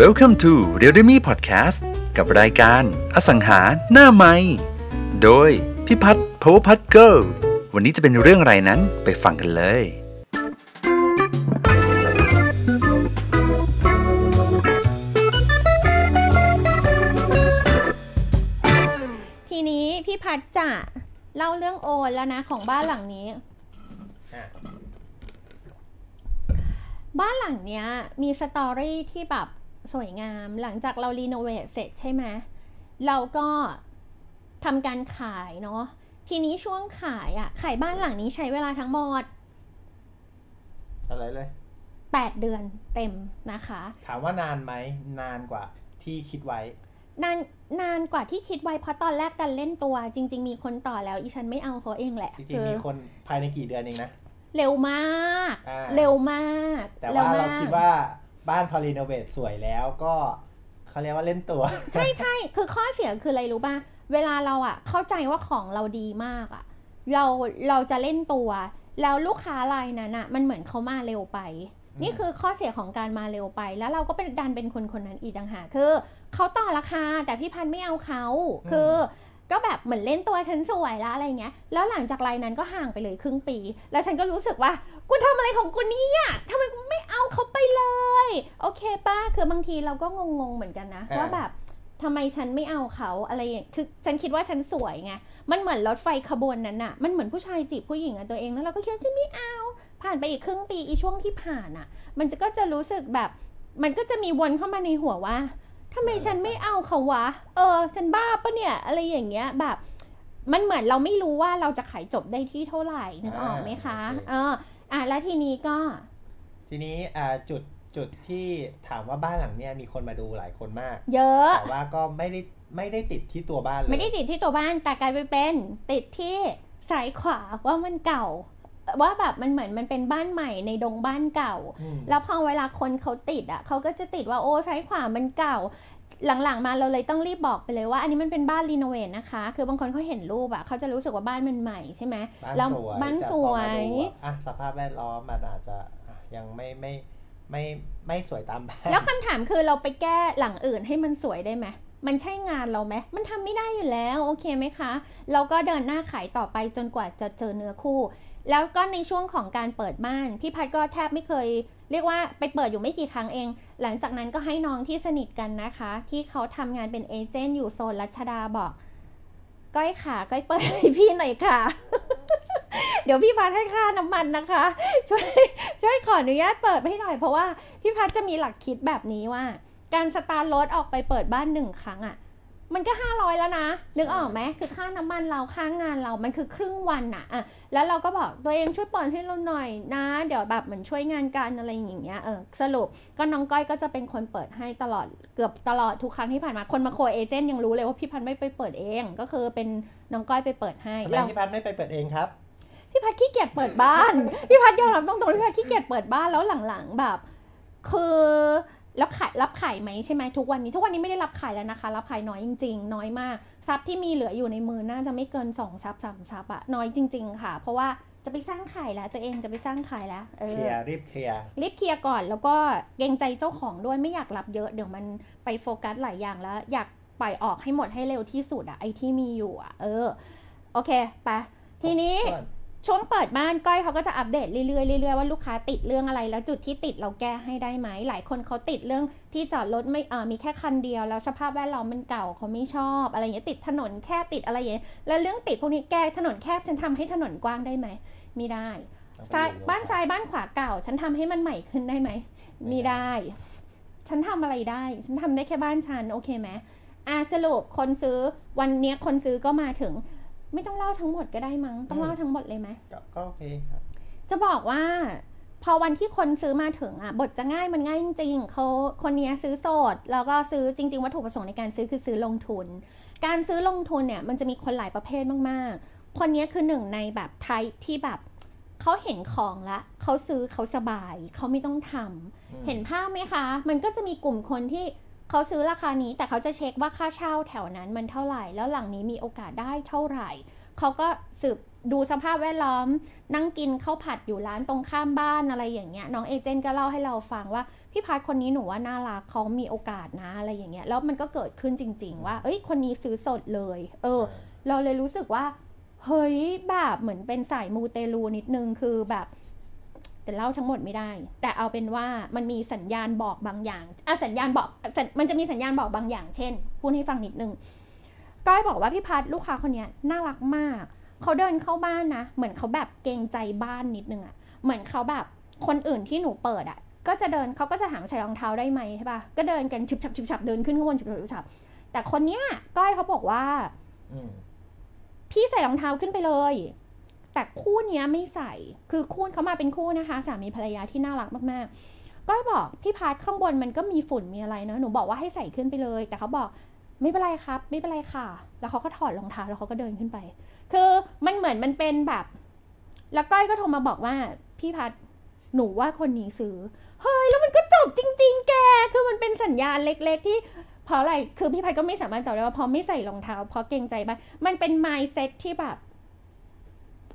Welcome to r e a l m e Podcast กับรายการอสังหาหน้าไม้โดยพิพัฒน์พาวพัฒเกิลวันนี้จะเป็นเรื่องอะไรนั้นไปฟังกันเลย ทีนี้พี่พัดจะเล่าเรื่องโอนแล้วนะของบ้านหลังนี้ บ้านหลังเนี้ยมีสตอรี่ที่แบบ สวยงาม หลังจากเรารีโนเวทเสร็จใช่ไหมเราก็ทำการขายเนาะทีนี้ช่วงขายอะขายบ้านหลังนี้ใช้เวลาทั้งหมด อะไรเลย8เดือนเต็มนะคะ ถามว่านานไหมนานกว่าที่คิดไว้ นานนานกว่าที่คิดไว้เพราะตอนแรกกันเล่นตัว จริง ๆ มีคนต่อแล้วอีฉันไม่เอาเขาเองแหละจริงๆมีคนภายในกี่เดือนเองนะเร็วมากอ่าเร็วมากแต่ร็ว่าเรามกคิดว่า บ้านพอรีโนเวทสวยแล้วก็เขาเรียกว่าเล่นตัว ใช่ใช่คือข้อเสียคืออะไรรู้ป่ะ เวลาเราอะเข้าใจว่าของเราดีมากอะเราเราจะเล่นตัว แล้วลูกค้ารายนั้นอะมันเหมือนเขามาเร็วไปอืมนี่คือข้อเสียของการมาเร็วไป แล้วเราก็เป็นดันเป็นคนคนนั้นอีกต่างหากคือเขาต่อราคาแต่พี่พันธุ์ไม่เอาเขาคือ ก็แบบเหมือนเล่นตัวฉันสวยแล้วอะไรเงี้ย แล้วหลังจากรายนั้นก็ห่างไปเลยครึ่งปี แล้วฉันก็รู้สึกว่ากูทำอะไรของกูเนี่ยทำไมกูไม่เอาเขาไปเลย โอเคป้าคือบางทีเราก็งงๆเหมือนกันนะอ่าว่าแบบทำไมฉันไม่เอาเขาอะไรอย่างคือฉันคิดว่าฉันสวยไง มันเหมือนรถไฟขบวนนั้นอะมันเหมือนผู้ชายจีบผู้หญิงอะตัวเองแล้วเราก็คิดว่าฉันไม่เอา ผ่านไปอีกครึ่งปีอีช่วงที่ผ่านอะมันจะก็จะรู้สึกแบบ มันก็จะมีวนเข้ามาในหัวว่า ทำไมฉันไม่เอาเขาวะ เออ ฉันบ้าปะเนี่ย อะไรอย่างเงี้ย แบบ มันเหมือนเราไม่รู้ว่าเราจะขายจบได้ที่เท่าไหร่นึกออกไหมคะอ่าโอเคเออ อะ แล้วทีนี้ก็ ทีนี้อ่าจุดจุดที่ถามว่าบ้านหลังเนี้ยมีคนมาดูหลายคนมาก เยอะ แต่ว่าก็ไม่ได้ไม่ได้ติดที่ตัวบ้านเลย ไม่ได้ติดที่ตัวบ้านแต่กลายไปเป็น ติดที่ซ้ายขวาว่ามันเก่า ว่าแบบมันเหมือนมันเป็นบ้านใหม่ในดงบ้านเก่าอืมแล้วพอเวลาคนเขาติดอะเขาก็จะติดว่าโอ้ซ้ายขวามันเก่า หลังๆมาเราเลยต้องรีบบอกไปเลยว่า อันนี้มันเป็นบ้านรีโนเวทนะคะ คือบางคนเขาเห็นรูปอะเขาจะรู้สึกว่าบ้านมันใหม่ใช่ไหมบ้านแล้วสวยบ้านแต่สพอวมายดูอะอะสภาพแวดล้อมมันอาจจะอะยังไม่ไม่ไม่ไม่สวยตามบ้านแล้วคำถามคือเราไปแก้หลังอื่นให้มันสวยได้ไหมมันใช่งานเราไหมมันทำไม่ได้อยู่แล้ว โอเคไหมคะ เราก็เดินหน้าขายต่อไปจนกว่าจะเจอเนื้อคู่ แล้วก็ในช่วงของการเปิดบ้าน พี่พัดก็แทบไม่เคย เรียกว่าไปเปิดอยู่ไม่กี่ครั้งเอง หลังจากนั้นก็ให้น้องที่สนิทกันนะคะ ที่เขาทำงานเป็นเอเจนต์อยู่โซนรัชดาบอก ก้อยขาก้อยเปิดให้พี่หน่อยค่ะ เดี๋ยวพี่พัดให้ค่าน้ำมันนะคะ ช่วยช่วยขออนุญาตเปิดให้หน่อยเพราะว่าพี่พัดจะมีหลักคิดแบบนี้ว่า การสตาร์ทรถออกไปเปิดบ้านหนึ่งครั้งอะ่ะ มันก็ห้าร้อยแล้วนะนึกออกไหมคือค่าน้ำมันเราค่างานเรามันคือครึ่งวันอะอะแล้วเราก็บอกตัวเองช่วยปอนให้เราหน่อยนะ เดี๋ยวแบบเหมือนช่วยงานกันอะไรอย่างเงี้ยเออสรุปก็น้องก้อยก็จะเป็นคนเปิดให้ตลอดเกือบตลอดทุกครั้งที่ผ่านมาคนมาโคเอเจนต์ยังรู้เลยว่าพี่พันธ์ไม่ไปเปิดเอง ก็คือเป็นน้องก้อยไปเปิดให้ทำไมแล้วพี่พัดไม่ไปเปิดเองครับพี่พัดขี้เกียจเปิดบ้าน พี่พัดยอมรับตรงๆพี่พัดขี้เกียจเปิดบ้านแล้วหลังๆแบบ คือ รับขายรับขายไหมใช่ไหมทุกวันนี้ ทุกวันนี้ไม่ได้รับขายแล้วนะคะ รับขายน้อยจริง ๆ น้อยมากทรัพย์ที่มีเหลืออยู่ในมือน่าจะไม่เกินสองทรัพย์สามทรัพย์อะน้อยจริง ๆ ค่ะ เพราะว่าจะไปสร้างขายแล้ว ตัวเองจะไปสร้างขายแล้วเอเคอลียร์รีบเคลียร์รีบเคลียร์ก่อนแล้วก็เกรงใจเจ้าของด้วยไม่อยากรับเยอะเดี๋ยวมันไปโฟกัสหลายอย่างแล้ว อยากปล่อยออกให้หมดให้เร็วที่สุดอะไอที่มีอยู่อะเออโอเคไปทีนี้ ช่วงเปิดบ้านก้อยเขาก็จะอัปเดตเรื่อยๆเรื่อยๆว่าลูกค้าติดเรื่องอะไร แล้วจุดที่ติดเราแก้ให้ได้ไหมหลายคนเขาติดเรื่องที่จอดรถไม่เออมีแค่คันเดียวแล้วสภาพแวดล้อมมันเก่าเขาไม่ชอบ อะไรอย่างเงี้ยติดถนนแคบติดอะไรอย่างเงี้ยแล้วเรื่องติดพวกนี้แก้ถนนแคบฉันทำให้ถนนกว้างได้ไหมไม่ได้ซ้ายบ้านซ้ายบ้านขวาเก่า ฉันทำให้มันใหม่ขึ้นได้ไหมไม่ได้ ฉันทำอะไรได้ ฉันทำได้แค่บ้านฉันโอเคไหมอะสรุปคนซื้อวันเนี้ยคนซื้อก็มาถึง ไม่ต้องเล่าทั้งหมดก็ได้มั้ง ต้องเล่าทั้งหมดเลยไหมก็ก็โอเคครับ จะบอกว่า พอวันที่คนซื้อมาถึงอะ บทจะง่ายมันง่ายจริงๆเขาคนเนี้ยซื้อโสด แล้วก็ซื้อจริง ๆ วัตถุประสงค์ในการซื้อคือซื้อลงทุน การซื้อลงทุนเนี่ยมันจะมีคนหลายประเภทมากๆ คนเนี้ยคือหนึ่งในแบบไทป์ที่แบบเขาเห็นของละเขาซื้อเขาสบาย เขาไม่ต้องทำอืมเห็นภาพไหมคะ มันก็จะมีกลุ่มคนที่ เขาซื้อราคานี้แต่เขาจะเช็คว่าค่าเช่าแถวนั้นมันเท่าไหร่ แล้วหลังนี้มีโอกาสได้เท่าไหร่ เขาก็สืบดูสภาพแวดล้อม นั่งกินข้าวผัดอยู่ร้านตรงข้ามบ้านอะไรอย่างเงี้ยน้องเอเจนต์ก็เล่าให้เราฟังว่าพี่พัดคนนี้หนูว่าน่ารักเขามีโอกาสนะอะไรอย่างเงี้ยแล้วมันก็เกิดขึ้นจริง ๆ ว่า เอ้ยคนนี้ซื้อสดเลย เออ เราเลยรู้สึกว่าเฮ้ยแบบเหมือนเป็นสายมูเตลูนิดนึงคือแบบ แต่เล่าทั้งหมดไม่ได้ แต่เอาเป็นว่ามันมีสัญญาณบอกบางอย่างอะสัญญาณบอกสัญมันจะมีสัญญาณบอกบางอย่าง เช่น พูดให้ฟังนิดนึงก้อยบอกว่าพี่พัดลูกค้าคนเนี้ยน่ารักมาก เขาเดินเข้าบ้านนะ เหมือนเขาแบบเกรงใจบ้านนิดนึงอะเหมือนเขาแบบคนอื่นที่หนูเปิดอะก็จะเดินเขาก็จะถามใส่รองเท้าได้ไหมใช่ปะก็เดินกันชุบชับชุบชับเดินขึ้นข้างบนชุบชับชุบชับแต่คนเนี้ยก้อยเขาบอกว่าอืมพี่ใส่รองเท้าขึ้นไปเลย แต่คู่นี้ไม่ใส่ คือคู่เขามาเป็นคู่นะคะ สามีภรรยาที่น่ารักมากๆ ก็บอกพี่พาร์ทข้างบนมันก็มีฝุ่นมีอะไรเนอะหนูบอกว่าให้ใส่ขึ้นไปเลย แต่เขาบอกไม่เป็นไรครับ ไม่เป็นไรค่ะ แล้วเขาก็ถอดรองเท้าแล้วเขาก็เดินขึ้นไป คือมันเหมือนมันเป็นแบบ แล้วก้อยก็โทรมาบอกว่าพี่พัดหนูว่าคนนี้ซื้อ เฮ้ย แล้วมันก็จบจริง ๆ แก คือมันเป็นสัญญาณเล็ก ๆ ที่เพราะอะไร คือพี่พัดก็ไม่สามารถตอบได้ว่าเพราะไม่ใส่รองเท้าเพราะเกรงใจบ้านมันเป็น mindset ที่แบบ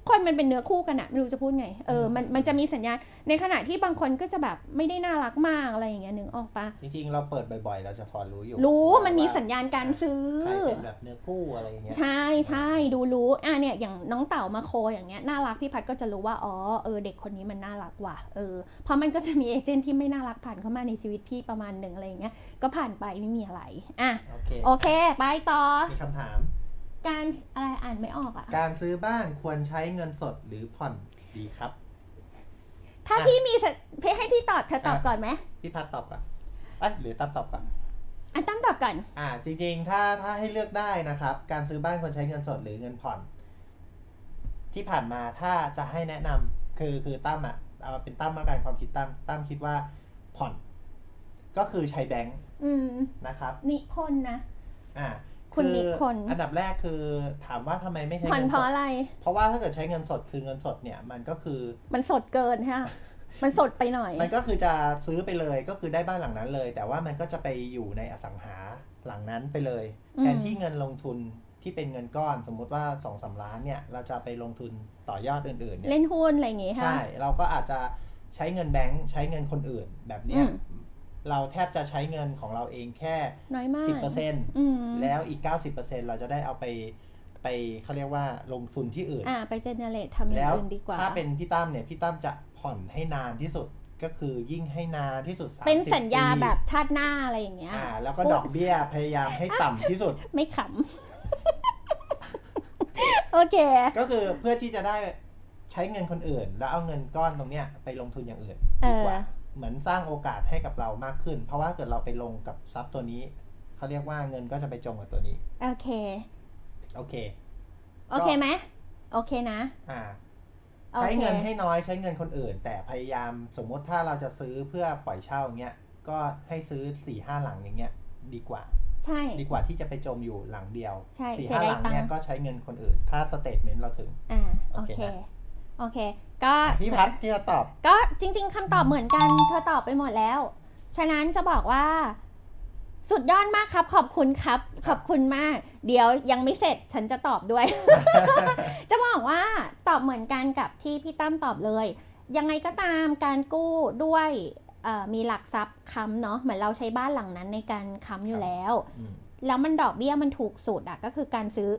คนมันเป็นเนื้อคู่กันอะไม่รู้จะพูดไง เออ มัน มันจะมีสัญญาณ ในขณะที่บางคนก็จะแบบไม่ได้น่ารักมากอะไรอย่างเงี้ยนึกออกปะจริงๆ เราเปิดบ่อยๆ เราจะพอรู้อยู่ รู้ว่ามันมีสัญญาณการซื้อใครเป็นแบบเนื้อคู่อะไรอย่างเงี้ย ใช่ใช่ดูรู้ อะเนี่ย อย่างน้องเต่ามาโคอย่างเงี้ย น่ารักพี่พัดก็จะรู้ว่า อ๋อ เออ เด็กคนนี้มันน่ารักว่ะ เออ เพราะมันก็จะมีเอเจนต์ที่ไม่น่ารักผ่านเข้ามาในชีวิตพี่ประมาณหนึ่งอะไรอย่างเงี้ย ก็ผ่านไปไม่มีอะไร อะ โอเคโอเคไปต่อ มีคำถาม การอะไรอ่านไม่ออกอะ การซื้อบ้านควรใช้เงินสดหรือผ่อนดีครับ ถ้าอะ พี่มีสเพให้พี่ตอบเธอตอบอะก่อนไหมพี่พัดตอบก่อนเอ้ยหรือตั้มตอบก่อน อันตั้มตอบก่อน อ่าจริงๆ ถ้าถ้าให้เลือกได้นะครับ การซื้อบ้านควรใช้เงินสดหรือเงินผ่อน ที่ผ่านมาถ้าจะให้แนะนำคือคือตั้มอะเอาเป็นตั้มมาการความคิดตั้มตั้มคิดว่าผ่อน ก็คือใช้แบงค์อืมนะครับ นิพนธ์นะอ่า คุณนิพนธ์อันดับแรกคือถามว่าทำไมไม่ใช้ผ่อนเงินเพสราะดอะไร เพราะว่าถ้าเกิดใช้เงินสดคือเงินสดเนี่ยมันก็คือ มันสดเกินฮะมันสดไปหน่อย มันก็คือจะซื้อไปเลยก็คือได้บ้านหลังนั้นเลย แต่ว่ามันก็จะไปอยู่ในอสังหาหลังนั้นไปเลยอืมแทนที่เงินลงทุนที่เป็นเงินก้อนสมมุติว่า2อสาล้านเนี่ยเราจะไปลงทุนต่อยอดอื่นๆเนี่ยเล่นหุ้นอะไรอย่างงี้ค่ะใช่ เราก็อาจจะใช้เงินแบงค์ใช้เงินคนอื่นแบบเนี้ยอืม เราแทบจะใช้เงินของเราเองแค่น้อยมากสิบเปอร์เซ็นต์อืมแล้วอีก90%เราจะได้เอาไปไปเขาเรียกว่าลงทุนที่อื่น อ่าไปเจเนเรตทำอย่างแล้วอื่นดีกว่า ถ้าเป็นพี่ตั้มเนี่ย พี่ตั้มจะผ่อนให้นานที่สุดก็คือยิ่งให้นานที่สุด30เป็นสัญญาปีแบบชาติหน้าอะไรอย่างเงี้ย อ่า แล้วก็พูดดอกเบี้ยพยายามให้ต่ำที่สุด ไม่ขำ โอเค ก็คือเพื่อที่จะได้ใช้เงินคนอื่น แล้วเอาเงินก้อนตรงเนี้ยไปลงทุนอย่างอื่นเอดีอกว่า เหมือนสร้างโอกาสให้กับเรามากขึ้น เพราะว่าเกิดเราไปลงกับทรัพย์ตัวนี้ เขาเรียกว่าเงินก็จะไปจมกับตัวนี้ โอเค โอเค โอเคไหมโอเคนะ อ่าโอเคใช้เงินให้น้อยใช้เงินคนอื่น แต่พยายามสมมติถ้าเราจะซื้อเพื่อปล่อยเช่าอย่างเงี้ย ก็ให้ซื้อสี่ห้าหลังอย่างเงี้ย ดีกว่า ใช่ ดีกว่าที่จะไปจมอยู่หลังเดียว ใช่สี่เสียห้าดายหลังเนี่ยตังค์ก็ใช้เงินคนอื่น ถ้าสเตทเมนต์เราถึง อ่า โอโอเคเคนะ โอเค ก็พี่พัดที่จะตอบ ก็จริง ๆคำตอบเหมือนกันเธอตอบไปหมดแล้ว ฉะนั้นจะบอกว่า สุดยอดมากครับ ขอบคุณครับ ขอบคุณมาก เดี๋ยวยังไม่เสร็จฉันจะตอบด้วย จะบอกว่าตอบเหมือนกันกับที่พี่ตั้มตอบเลย ยังไงก็ตามการกู้ด้วยเอ่อมีหลักทรัพย์ค้ำเนาะเหมือนเราใช้บ้านหลังนั้นในการค้ำอยู่แล้วอืมแล้วมันดอกเบี้ยมันถูกสุดอะก็คือการซื้อ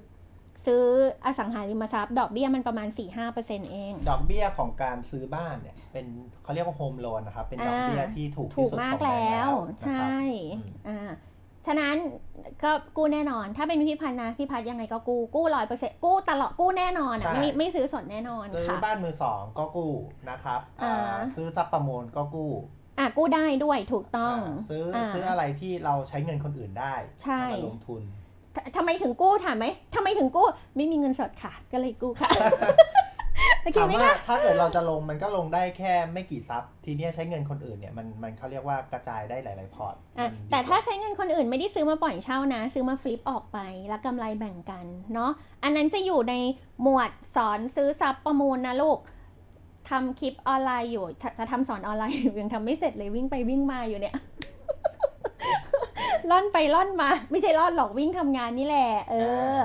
ซื้ออสังหาริมทรัพย์ ดอกเบี้ยมันประมาณ 4-5%เอง ดอกเบี้ยของการซื้อบ้านเนี่ย เป็นเขาเรียกว่าโฮมโลนนะครับ เป็นดอกเบี้ยอ่าที่ถูกถูที่กสุดมาขกองแบงแล้ก์วนะครับใช่อืมอ่าฉะนั้นก็กู้แน่นอน ถ้าเป็นพี่พันธ์นะพี่พันธ์ยังไงก็กู้กู้ร้อยเปอร์เซ็นต์กู้ตลอดกู้แน่นอนใช่อะไม่ไม่ซื้อสดแน่นอนซื้อค่ะบ้านมือสองก็กู้นะครับอ่าอ่าซื้อทรัพย์ประมูลก็กู้อะกู้ได้ด้วยถูกต้องอ่าซื้ออาซื้ออะไรที่เราใช้เงินคนอื่นได้ใช่เอามาลงทุน ททำไมถึงกู้ถามไหมทำไมถึงกู้ไม่มีเงินสดค่ะ ก็เลยกู้ค่ะโอเคถามไหมว่าคะถ้าเกิดเราจะลงมันก็ลงได้แค่ไม่กี่ซับทีเนี้ยใช้เงินคนอื่นเนี่ยมันมันเขาเรียกว่ากระจายได้หลาย ๆ พอร์ตอะมันดีแต่ถ้ากว่ใช้เงินคนอื่นไม่ได้ซื้อมาปล่อยเช่านะ ซื้อมาฟลิปออกไปแล้วกำไรแบ่งกันเนาะอันนั้นจะอยู่ในหมวดสอนซื้อซับประมูลนะลูกทำคลิปออนไลน์อยู่จะจะทำสอนออนไลน์อยู่ยังทำไม่เสร็จเลยวิ่งไปวิ่งมาอยู่เนี่ย ล่อนไปล่อนมา ไม่ใช่ล่อนหรอกวิ่งทำงานนี่แหละ เออ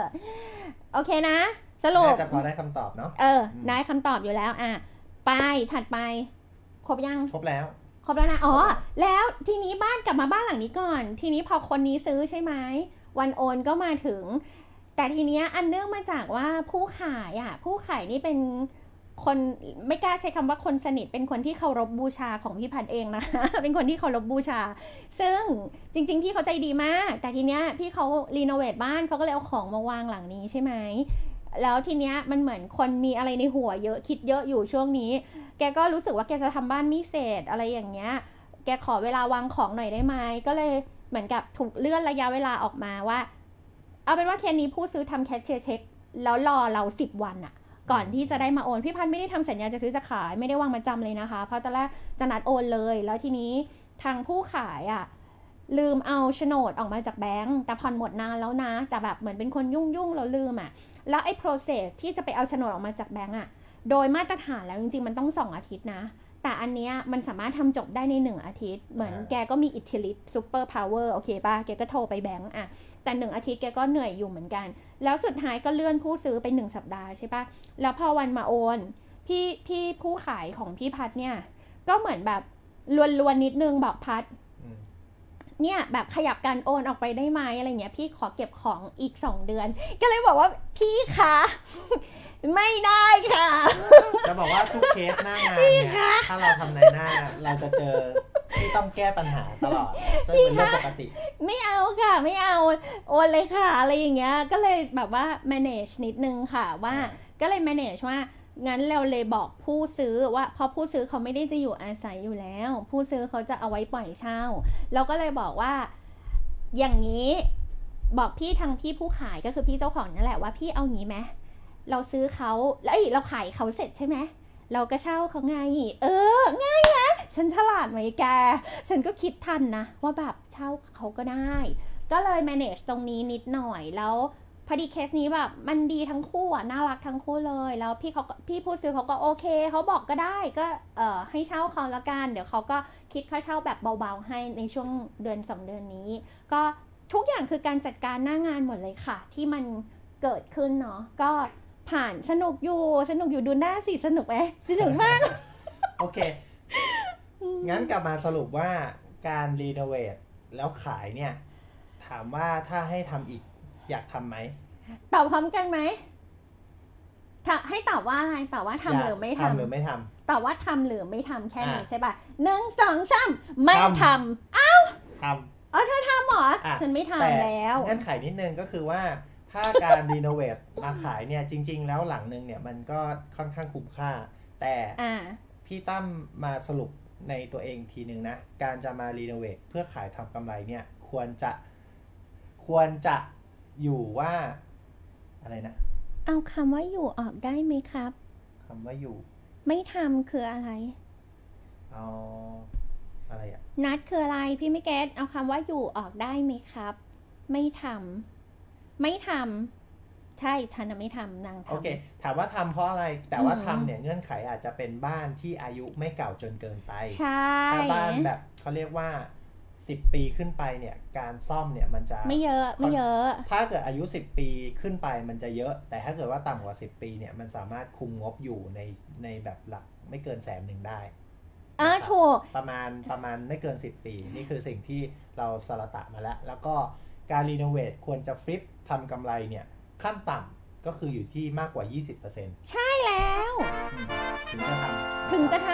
โอเคนะ สรุปน่าจะพอได้คำตอบเนาะเอออืมได้คำตอบอยู่แล้ว อะ ไปถัดไป ครบยัง ครบแล้ว ครบแล้วนะ อ๋อ แล้วทีนี้บ้านกลับมาบ้านหลังนี้ก่อน ทีนี้พอคนนี้ซื้อใช่ไหมวันโอนก็มาถึง แต่ทีเนี้ยอันเนื่องมาจากว่าผู้ขายอะ ผู้ขายนี่เป็น คนไม่กล้าใช้คำว่าคนสนิทเป็นคนที่เคารพบูชาของพี่พันเองนะเป็นคนที่เคารพบูชา ซึ่งจริง ๆ พี่เขาใจดีมาก แต่ทีเนี้ยพี่เขารีโนเวทบ้านเขาก็เลยเอาของมาวางหลังนี้ใช่ไหมแล้วทีเนี้ยมันเหมือนคนมีอะไรในหัวเยอะคิดเยอะอยู่ช่วงนี้ แกก็รู้สึกว่าแกจะทำบ้านไม่เสร็จอะไรอย่างเงี้ย แกขอเวลาวางของหน่อยได้ไหมก็เลยเหมือนกับถูกเลื่อนระยะเวลาออกมาว่า เอาเป็นว่าเคสนี้ผู้ซื้อทำแคชเชียร์เช็ค แล้วรอเราสิบวันอะ ก่อนที่จะได้มาโอน พี่พันธ์ไม่ได้ทำสัญญาจะซื้อจะขายไม่ได้วางมาจำเลยนะคะ เพราะตอนแรกจะนัดโอนเลย แล้วทีนี้ทางผู้ขายอะลืมเอาโฉนดออกมาจากแบงก์แต่ผ่อนหมดนานแล้วนะ แต่แบบเหมือนเป็นคนยุ่งยุ่งๆแล้วลืมอะแล้วไอ้ process ที่จะไปเอาโฉนดออกมาจากแบงก์อะ โดยมาตรฐานแล้วจริงๆ มันต้องสองอาทิตย์นะ แต่อันเนี้ยมันสามารถทำจบได้ในหนึ่งอาทิตย์ เหมือนอ่าแกก็มีอิทธิฤทธิ์ super power โอเคป่ะ แกก็โทรไปแบงก์อะแต่หนึ่งอาทิตย์แกก็เหนื่อยอยู่เหมือนกัน แล้วสุดท้ายก็เลื่อนผู้ซื้อไปหนึ่งสัปดาห์ใช่ป่ะ แล้วพอวันมาโอน พี่พี่ผู้ขายของพี่พัดเนี่ย ก็เหมือนแบบรวนๆนิดนึงบอกพัดอืม เนี่ยแบบขยับการโอนออกไปได้ไหมอะไรเงี้ยพี่ขอเก็บของอีกสองเดือน ก็เลยบอกว่าพี่คะไม่ได้ค่ะ จะบอกว่าทุกเคสหน้างานเนี่ยถ้าเราทำในหน้าเราจะเจอที่ต้องแก้ปัญหาตลอดซึ่งเป็นเรื่องปกติ ไม่เอาค่ะ ไม่เอาโอนเลยค่ะ อะไรอย่างเงี้ยก็เลยแบบว่า manage นิดนึงค่ะว่าอ่าก็เลย manage ว่า งั้นเราเลยบอกผู้ซื้อว่าเพราะผู้ซื้อเขาไม่ได้จะอยู่อาศัยอยู่แล้ว ผู้ซื้อเขาจะเอาไว้ปล่อยเช่า เราก็เลยบอกว่าอย่างนี้บอกพี่ทางพี่ผู้ขายก็คือพี่เจ้าของนั่นแหละว่าพี่เอางี้ไหมเราซื้อเขาแล้วอ้ยเราขายเขาเสร็จใช่ไหมเราก็เช่าเขาไงเออ ง่ายนะฉันฉลาดไหมแก ฉันก็คิดทันนะ ว่าแบบเช่าเขาก็ได้ ก็เลย manage ตรงนี้นิดหน่อยแล้ว พอดีเคสนี้แบบมันดีทั้งคู่อะน่ารักทั้งคู่เลย แล้วพี่เขาก็พี่ผู้ซื้อเขาก็โอเคเขาบอกก็ได้ก็เอ่อให้เช่าเขาละกัน เดี๋ยวเขาก็คิดค่าเช่าแบบเบาๆให้ในช่วงเดือนสองเดือนนี้ ก็ทุกอย่างคือการจัดการหน้างานหมดเลยค่ะ ที่มันเกิดขึ้นเนาะก็ผ่านสนุกอยู่สนุกอยู่ดูหน้าสิสนุกไหมสนุกมาก โอเค งั้นกลับมาสรุปว่าการรีโนเวทแล้วขายเนี่ย ถามว่าถ้าให้ทำอีก อยากทำไหมตอบพร้อมกันไหมถาให้ตอบว่าอะไรตอบว่าทำหรือไม่ยากทำหรือไม่ทตอบว่าทำหรือไม่ทำแค่นี้อะใช่ป่ะหนึ่งสองสามไม่ทำทำทำำอ๋อเธอทำเหรออะฉันไม่แต่ทำแล้วเงื่อนไขนิดนึงก็คือว่าถ้าการรีโนเวทมาขายเนี่ยจริง ๆ แล้วหลังนึงเนี่ยมันก็ค่อนข้างคุ้มค่า แต่อ่าพี่ตั้มมาสรุปในตัวเองทีหนึ่งนะ การจะมารีโนเวทเพื่อขายทำกำไรเนี่ยควรจะควรจะ อยู่ว่า อะไรนะ เอาคำว่าอยู่ออกได้ไหมครับ คำว่าอยู่ ไม่ทำคืออะไร เอาอะไรอะนัดคืออะไรพี่ไม่เก็ตเอาคำว่าอยู่ออกได้ไหมครับ ไม่ทำไม่ทำใช่ฉันน่ะไม่ทำนางทำ โอเค ถามว่าทำเพราะอะไร แต่ว่าอืม ทำเนี่ยเงื่อนไขอาจจะเป็นบ้านที่อายุไม่เก่าจนเกินไป ใช่ ถ้าบ้านแบบเขาเรียกว่า 10 ปีขึ้นไปเนี่ยการซ่อมเนี่ยมันจะไม่เยอะไม่เยอะ ถ้าเกิดอายุ 10 ปีขึ้นไปมันจะเยอะ แต่ถ้าเกิดว่าต่ำกว่า 10 ปีเนี่ยมันสามารถคุมงบอยู่ในในแบบหลักไม่เกินแสนหนึ่งได้เออถูกประมาณประมาณไม่เกิน 10 ปี นี่คือสิ่งที่เราสรตะมาแล้ว แล้วก็การรีโนเวทควรจะฟลิปทำกำไรเนี่ยขั้นต่ำก็คืออยู่ที่มากกว่า 20%ใช่แล้วอืมถึงจะทำถึงจะท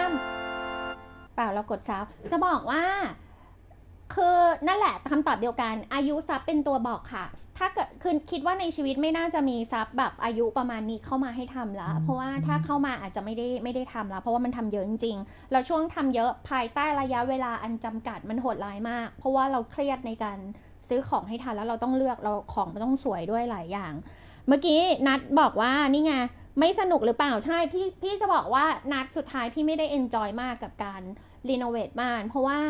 ำเปล่าเรากดซาวจะบอกว่า คือนั่นแหละคำตอบเดียวกัน อายุทรัพย์เป็นตัวบอกค่ะ ถ้าเกิดคือคิดว่าในชีวิตไม่น่าจะมีทรัพย์แบบอายุประมาณนี้เข้ามาให้ทำแล้วเพราะว่าถ้าเข้ามาอาจจะไม่ได้ไม่ได้ทำแล้วเพราะว่ามันทำเยอะจริงๆแล้วช่วงทำเยอะภายใต้ระยะเวลาอันจำกัดมันโหดร้ายมาก เพราะว่าเราเครียดในการซื้อของให้ทันแล้วเราต้องเลือกเราของมันต้องสวยด้วยหลายอย่าง เมื่อกี้นัดบอกว่านี่ไงไม่สนุกหรือเปล่าใช่พี่พี่จะบอกว่านัดสุดท้ายพี่ไม่ได้เอนจอยมากกับการรีโนเวทบ้านเพราะว่า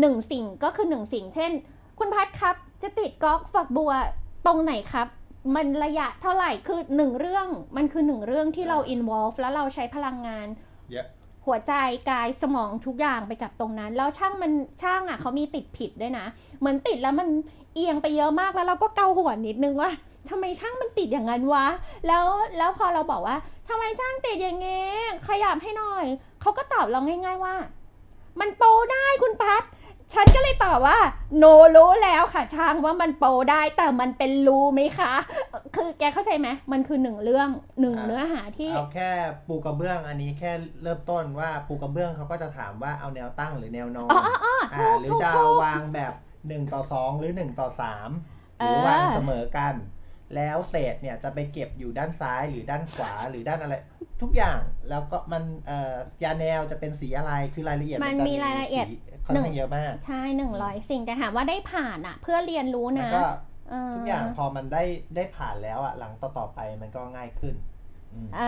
หนึ่งสิ่งก็คือหนึ่งสิ่ง เช่น คุณพัดครับ จะติดก๊อกฝักบัวตรงไหนครับ มันระยะเท่าไหร่คือหนึ่งเรื่อง มันคือหนึ่งเรื่องที่เรา involve แล้วเราใช้พลังงานเยอะหัวใจกายสมองทุกอย่างไปกับตรงนั้น แล้วช่างมันช่างอะเขามีติดผิดด้วยนะ เหมือนติดแล้วมันเอียงไปเยอะมากแล้วเราก็เกาหัวนิดนึงว่าทำไมช่างมันติดอย่างนั้นวะ แล้วแล้วพอเราบอกว่าทำไมช่างติดอย่างงี้ขยับให้หน่อยเขาก็ตอบเราง่าย ๆว่า มันโปรได้คุณพัด ฉันก็เลยตอบว่าโนรู้แล้วค่ะช่างว่ามันโปรได้แต่มันเป็นรูไหมคะ คือแกเข้าใจไหมมันคือหนึ่งเรื่องหนึ่งอ่าเนื้อหาที่เอาแค่ปูกระเบื้องอันนี้แค่เริ่มต้นว่าปูกระเบื้องเขาก็จะถามว่าเอาแนวตั้งหรือแนวนอนอ๋ออ๋ออ๋อถูอ่ากหรือถูกจะถูกวางแบบ1ต่อ2หรือ1ต่อ3หรือเออวางเสมอกัน แล้วเศษเนี่ยจะไปเก็บอยู่ด้านซ้ายหรือด้านขวาหรือด้านอะไร ทุกอย่างแล้วก็มันเอ่อยาแนวจะเป็นสีอะไรคือรายละเอียดมันจะมีรายละเอียดสีค่อนข้างเยอะมากใช่หนึ่งร้อยสิ่งแต่ถามว่าได้ผ่านอะเพื่อเรียนรู้แล้วนะก็เออทุกอย่างพอมันได้ได้ผ่านแล้วอะหลังต่อๆไปมันก็ง่ายขึ้นอืมเอ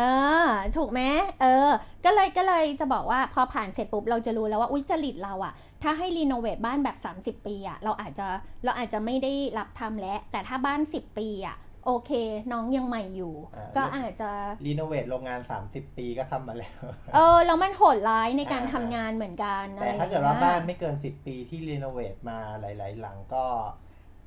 อถูกไหมเออ ก็เลยก็เลยจะบอกว่าพอผ่านเสร็จปุ๊บเราจะรู้แล้วว่าอุ้ยจริตเราอะถ้าให้รีโนเวทบ้านแบบ 30 ปีอะเราอาจจะเราอาจจะไม่ได้รับทำแล้วแต่ถ้าบ้าน 10 ปีอะ โอเค น้องยังใหม่อยู่ อ่า ก็อาจจะ รีโนเวทโรงงาน 30 ปีก็ทำมาแล้ว เออแล้วมันโหดร้ายในการอ่า ทำงานเหมือนกันอะแต่ไรอย่งถ้าเกิดงี้ยว่าบ้านไม่เกิน 10 ปีที่รีโนเวทมาหลาย ๆ หลังก็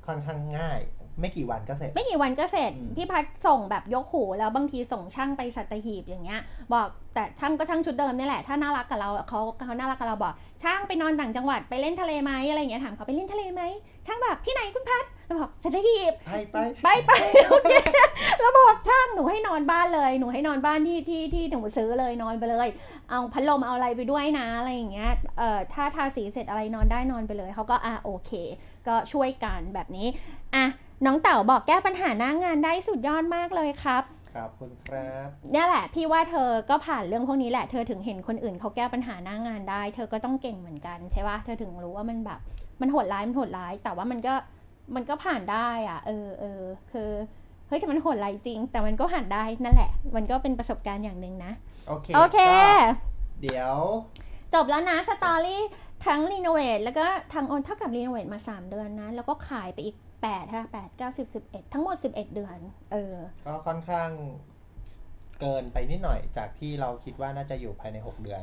ค่อนข้างง่าย ไม่กี่วันก็เสร็จ ไม่กี่วันก็เสร็จอืมพี่พัดส่งแบบยกหูแล้วบางทีส่งช่างไปสัตหีบอย่างเงี้ย บอกแต่ช่างก็ช่างชุดเดิมนี่แหละ ถ้าน่ารักกับเราเขาเขาน่ารักกับเราบอก ช่างไปนอนต่างจังหวัดไปเล่นทะเลไหมอะไรอย่างเงี้ยถามเขาไปเล่นทะเลไหมช่างแบบที่ไหนคุณพัดเราบอกสัตหีบไปไปไปไปโอเคแล้วบอกช่างหนูให้นอนบ้านเลยหนูให้นอนบ้านที่ที่ที่หนูซื้อเลยนอนไปเลย เอาพัดลมเอาอะไรไปด้วยนะอะไรอย่างเงี้ยเอ่อถ้าทาสีเสร็จอะไรนอนได้นอนไปเลยเขาก็อะโอเค ก็ช่วยกันแบบนี้อะน้องเต่าบอกแก้ปัญหาหน้างานได้สุดยอดมากเลยครับครับคุณครับเนี่ยแหละ พี่ว่าเธอก็ผ่านเรื่องพวกนี้แหละเธอถึงเห็นคนอื่นเขาแก้ปัญหาหน้างานได้ เธอก็ต้องเก่งเหมือนกันใช่ปะเธอถึงรู้ว่ามันแบบ มันโหดร้ายมันโหดร้าย แต่ว่ามันก็มันก็ผ่านได้อะ เออเออคือเฮ้ยแต่มันโหดร้ายจริง แต่มันก็ผ่านได้นั่นแหละ มันก็เป็นประสบการณ์อย่างหนึ่งนะ โอเคโอเคก็เดี๋ยว จบแล้วนะสตอรี่ ทั้งรีโนเวทแล้วก็ทางโอนเท่ากับรีโนเวทมา 3 เดือนนะ แล้วก็ขายไปอีก8ฮะ8 9 10 11ทั้งหมด 11 เดือน เออ ก็ค่อนข้างเกินไปนิดหน่อยจากที่เราคิดว่าน่าจะอยู่ภายใน 6 เดือน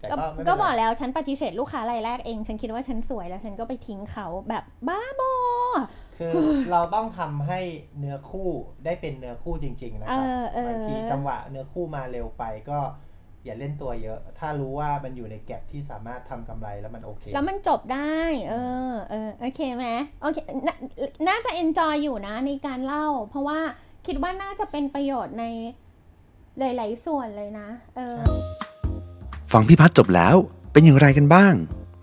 แต่ก็ก็ไม่เป็นไร ก็บอกแล้วฉันปฏิเสธลูกค้ารายแรกเอง ฉันคิดว่าฉันสวยแล้วฉันก็ไปทิ้งเขาแบบบ้าบอ คือเราต้องทำให้เนื้อคู่ได้เป็นเนื้อคู่จริง ๆ นะเอครับอเออ บางทีจังหวะเนื้อคู่มาเร็วไปก็ อย่าเล่นตัวเยอะ ถ้ารู้ว่ามันอยู่ในแก็บที่สามารถทำกำไรแล้วมันโอเค แล้วมันจบได้ เออ เออ โอเคไหมโอเคนาน่าจะเอนจอยอยู่นะในการเล่า เพราะว่าคิดว่าน่าจะเป็นประโยชน์ในหลาย ๆ ส่วนเลยนะ เออใช่ฟังพี่พัฒน์จบแล้ว เป็นอย่างไรกันบ้าง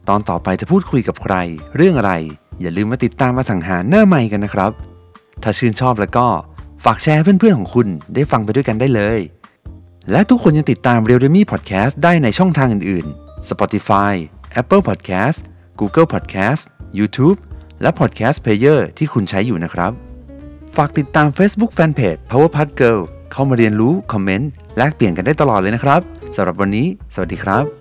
ตอนต่อไปจะพูดคุยกับใคร เรื่องอะไร อย่าลืมมาติดตามมาสังหารหน้าใหม่กันนะครับ ถ้าชื่นชอบแล้วก็ฝากแชร์ให้เพื่อนๆของคุณได้ฟังไปด้วยกันได้เลย และทุกคนยังติดตาม r e a l m e Podcast ได้ในช่องทางอื่น ๆ Spotify Apple Podcast Google Podcast YouTube และ Podcast Player ที่คุณใช้อยู่นะครับ ฝากติดตาม Facebook Fanpage Powerpad Girl เข้ามาเรียนรู้ คอมเมนต์ แลกเปลี่ยนกันได้ตลอดเลยนะครับสำหรับวันนี้ สวัสดีครับ